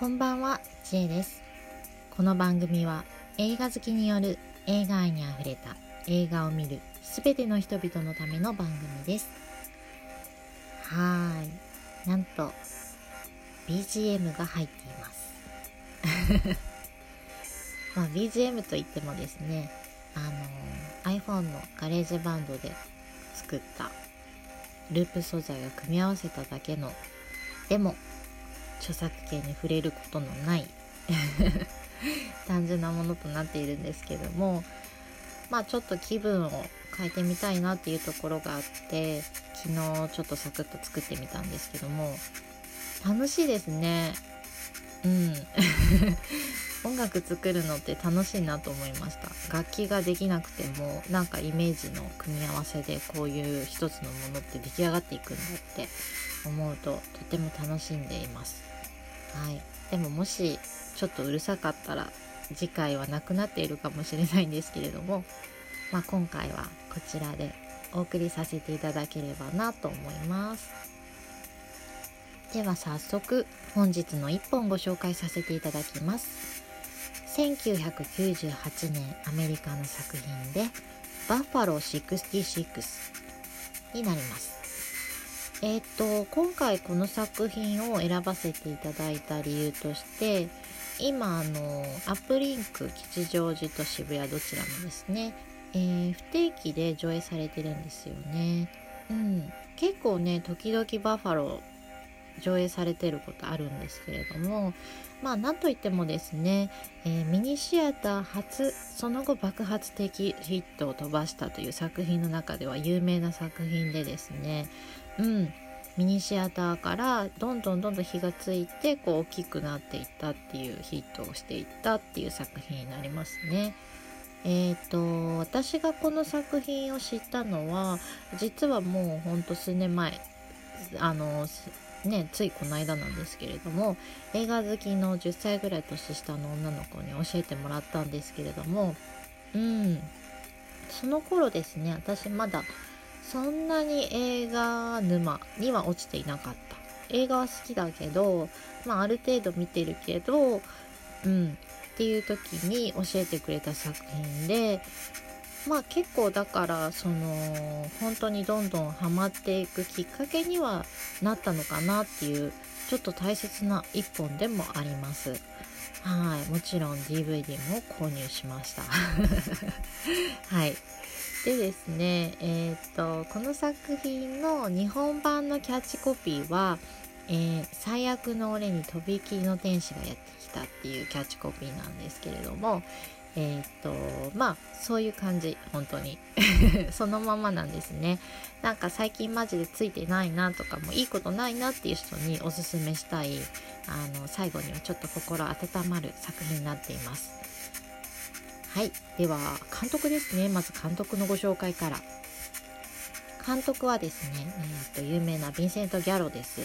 こんばんは、ちえです。この番組は映画好きによる映画愛にあふれた映画を見るすべての人々のための番組です。はーい。なんと、BGM が入っています。まあ、BGM といってもですね、あの iPhone のガレージバンドで作ったループ素材を組み合わせただけのでも著作権に触れることのない 単純なものとなっているんですけどもまあちょっと気分を変えてみたいなっていうところがあって昨日ちょっとサクッと作ってみたんですけども楽しいですね。うん。音楽作るのって楽しいなと思いました。楽器ができなくてもなんかイメージの組み合わせでこういう一つのものって出来上がっていくんだって思うととても楽しんでいます。はい。でももしちょっとうるさかったら次回はなくなっているかもしれないんですけれども、まあ、今回はこちらでお送りさせていただければなと思います。では早速本日の1本ご紹介させていただきます。1998年アメリカの作品で「バッファロー66」になります。えっ、と今回この作品を選ばせていただいた理由として今あのアップリンク吉祥寺と渋谷どちらもですね、えー不定期で上映されてるんですよね。うん。結構ね時々バファロー上映されてることあるんですけれどもまあなんといってもですね、えーミニシアター初その後爆発的ヒットを飛ばしたという作品の中では有名な作品でですねうんミニシアターからどんどんどんどん火がついてこう大きくなっていったっていうヒットをしていったっていう作品になりますね。えー、と私がこの作品を知ったのは実はもうほんと数年前あのねついこの間なんですけれども映画好きの10歳ぐらい年下の女の子に教えてもらったんですけれどもうんその頃ですね私まだそんなに映画沼には落ちていなかった。映画は好きだけど、まあ、ある程度見てるけどうんっていう時に教えてくれた作品でまあ結構だからその本当にどんどんハマっていくきっかけにはなったのかなっていうちょっと大切な一本でもあります。はいもちろん DVD も購入しました。はい。でですねえっ、とこの作品の日本版のキャッチコピーはえー最悪の俺にとびきりの天使がやってきたっていうキャッチコピーなんですけれどもえーっとまあそういう感じ本当に。そのままなんですね。なんか最近マジでついてないなとかもいいことないなっていう人におすすめしたいあの最後にはちょっと心温まる作品になっています。はい。では監督ですね。まず監督のご紹介から。監督はですね、えー、と有名なヴィンセント・ギャロです。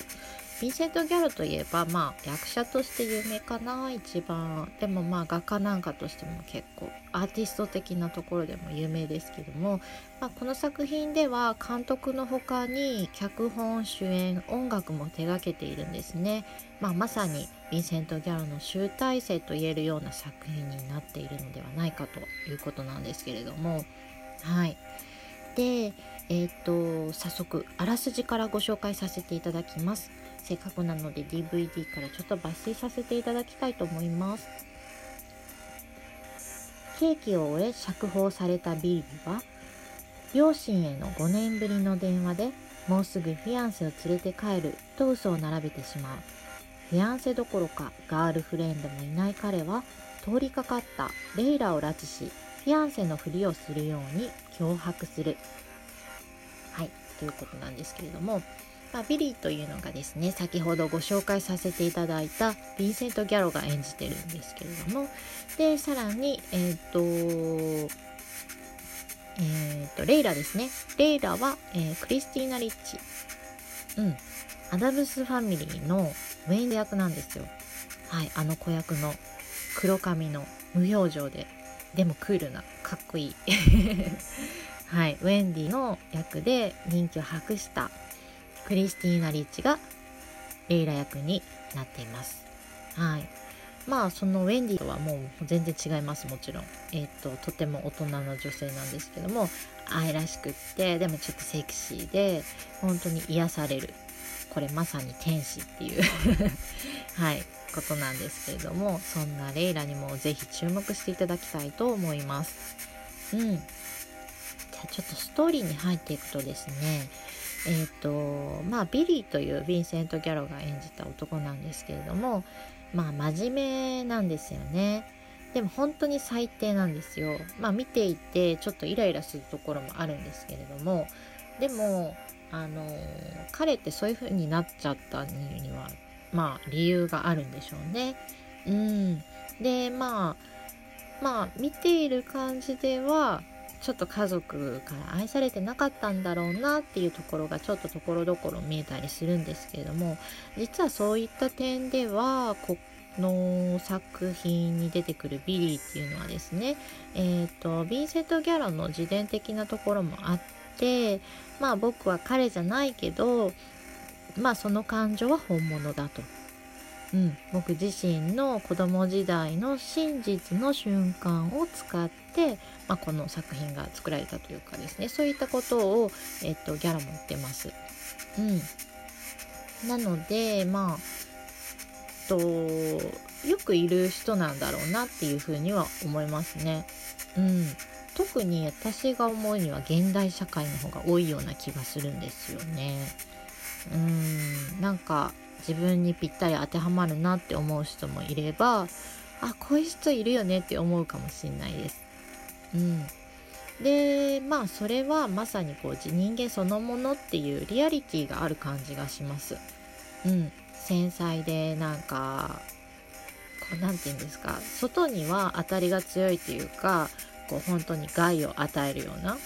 ヴィンセント・ギャロといえばまあ役者として有名かな一番。でもまあ画家なんかとしても結構アーティスト的なところでも有名ですけども、まあ、この作品では監督の他に脚本主演音楽も手掛けているんですね、まあ、まさにヴィンセント・ギャロの集大成と言えるような作品になっているのではないかということなんですけれども。はい。でえっ、と早速あらすじからご紹介させていただきます。せっかくなので DVD からちょっと抜粋させていただきたいと思います。刑期を終え釈放されたビールは両親への5年ぶりの電話でもうすぐフィアンセを連れて帰ると嘘を並べてしまう。フィアンセどころかガールフレンドもいない彼は通りかかったレイラを拉致しフィアンセのふりをするように脅迫する。はいということなんですけれどもまあ、ビリーというのがですね先ほどご紹介させていただいたヴィンセント・ギャロが演じてるんですけれどもでさらにえっ、とえっ、とレイラですね。レイラは、えークリスティーナ・リッチ。うん。アダムスファミリーのウェイン役なんですよ。はいあの子役の黒髪の無表情ででもクールなかっこいい。はいウェンディの役で人気を博したクリスティーナ・リッチがレイラ役になっています。はい。まあそのウェンディとはもう全然違いますもちろん、えーと、とても大人な女性なんですけども愛らしくってでもちょっとセクシーで本当に癒される。これまさに天使っていう。はい。ことなんですけれどもそんなレイラにもぜひ注目していただきたいと思います。うん。じゃあちょっとストーリーに入っていくとですねえっ、ー、とまあビリーというヴィンセント・ギャロが演じた男なんですけれどもまあ真面目なんですよね。でも本当に最低なんですよ。まあ見ていてちょっとイライラするところもあるんですけれどもでもあの彼ってそういう風になっちゃったにはまあ理由があるんでしょうね。うん、でまあまあ見ている感じではちょっと家族から愛されてなかったんだろうなっていうところがちょっとところどころ見えたりするんですけれども実はそういった点ではこの作品に出てくるビリーっていうのはですねえっ、ー、とヴィンセント・ギャロの自伝的なところもあってまあ僕は彼じゃないけどまあその感情は本物だと。うん、僕自身の子供時代の真実の瞬間を使って、まあ、この作品が作られたというかですねそういったことを、えっと、ギャラも言ってます。うん、なのでまあとよくいる人なんだろうなっていうふうには思いますね。うん、特に私が思うには現代社会の方が多いような気がするんですよね。うんなんか自分にぴったり当てはまるなって思う人もいればあこういう人いるよねって思うかもしれないです。うん、でまあそれはまさにこう人間そのものっていうリアリティがある感じがします。うん、繊細でなんかこう何て言うんですか外には当たりが強いっていうかこう本当に害を与えるような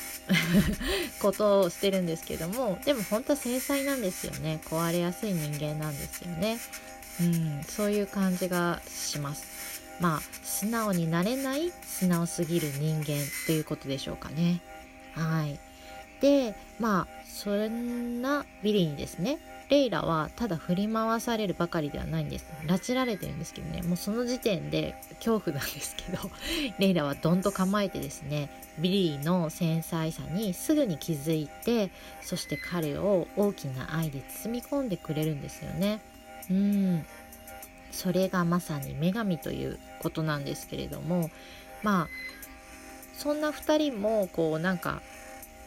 ことをしてるんですけどもでも本当は繊細なんですよね。壊れやすい人間なんですよね。うんそういう感じがします。まあ素直になれない素直すぎる人間ということでしょうかね。はい。でまあそんなビリーにですね。レイラはただ振り回されるばかりではないんです。拉致られてるんですけどね。もうその時点で恐怖なんですけど レイラはどんと構えてですねビリーの繊細さにすぐに気づいてそして彼を大きな愛で包み込んでくれるんですよね。うん。それがまさに女神ということなんですけれどもまあそんな2人もこうなんか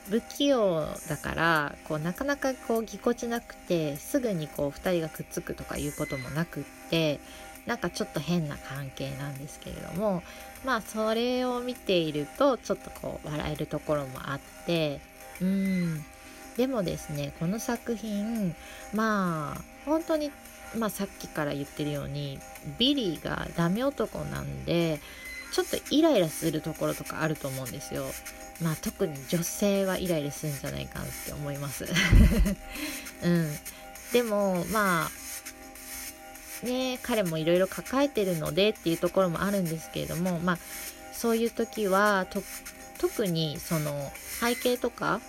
不器用だからこうなかなかこうぎこちなくてすぐにこう2人がくっつくとかいうこともなくってなんかちょっと変な関係なんですけれどもまあそれを見ているとちょっとこう笑えるところもあってうん。でもですねこの作品まあ本当にまあさっきから言ってるようにビリーがダメ男なんでちょっとイライラするところとかあると思うんですよ。まあ特に女性はイライラするんじゃないかなって思います。うん。でもまあね彼もいろいろ抱えてるのでっていうところもあるんですけれどもまあそういう時は特にその背景とか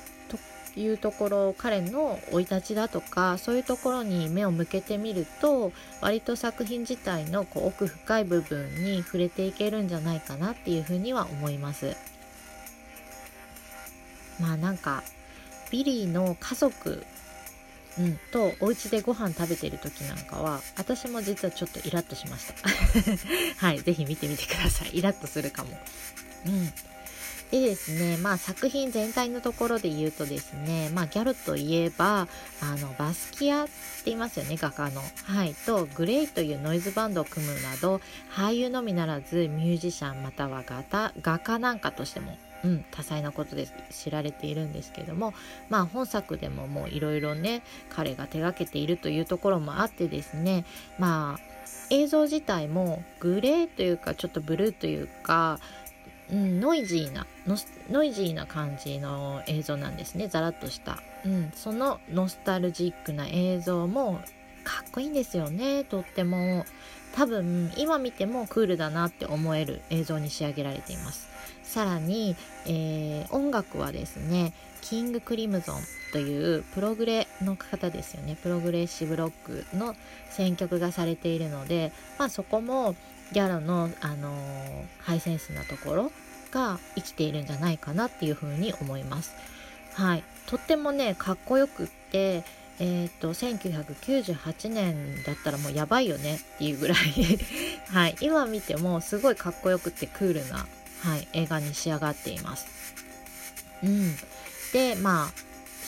いうところ彼の生い立ちだとかそういうところに目を向けてみると割と作品自体のこう奥深い部分に触れていけるんじゃないかなっていうふうには思います。まあなんかビリーの家族、うん、とお家でご飯食べてる時なんかは私も実はちょっとイラッとしました。はい是非見てみてください。イラッとするかも。うん。でですね、まあ作品全体のところで言うとですね、まあギャルといえば、あの、バスキアって言いますよね、画家の。はい。と、グレイというノイズバンドを組むなど、俳優のみならずミュージシャンまたは画家なんかとしてもうん、多彩なことで知られているんですけどもまあ本作でももういろいろね彼が手がけているというところもあってですねまあ映像自体もグレーというかちょっとブルーというか、うん、ノイジーなノイジーな感じの映像なんですね。ザラッとした、うん、そのノスタルジックな映像もかっこいいんですよね。とっても。多分今見てもクールだなって思える映像に仕上げられています。さらに、えー、音楽はですねキング・クリムゾンというプログレの方ですよね。プログレッシブロックの選曲がされているので、まあ、そこもギャロの、あのー、ハイセンスなところが生きているんじゃないかなっていうふうに思います。はい、とってもねかっこよくってえーと、1998年だったらもうやばいよねっていうぐらい はい、今見てもすごいかっこよくてクールな、はい、映画に仕上がっています。うん、でまあ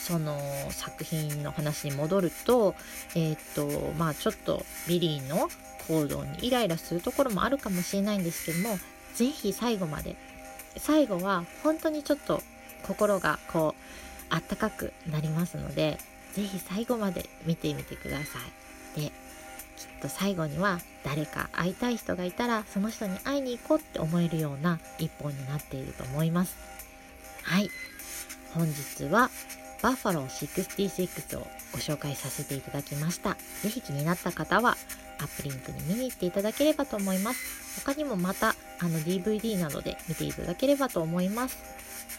その作品の話に戻るとえっ、ー、とまあちょっとビリーの行動にイライラするところもあるかもしれないんですけども是非最後まで最後は本当にちょっと心がこうあったかくなりますので是非最後まで見てみてください。できっと最後には誰か会いたい人がいたらその人に会いに行こうって思えるような一本になっていると思います。はい本日はバッファロー66をご紹介させていただきました。是非気になった方はアップリンクに見に行っていただければと思います。他にもまたあの DVD などで見ていただければと思います。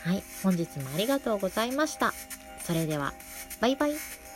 はい、本日もありがとうございました。それでは、バイバイ。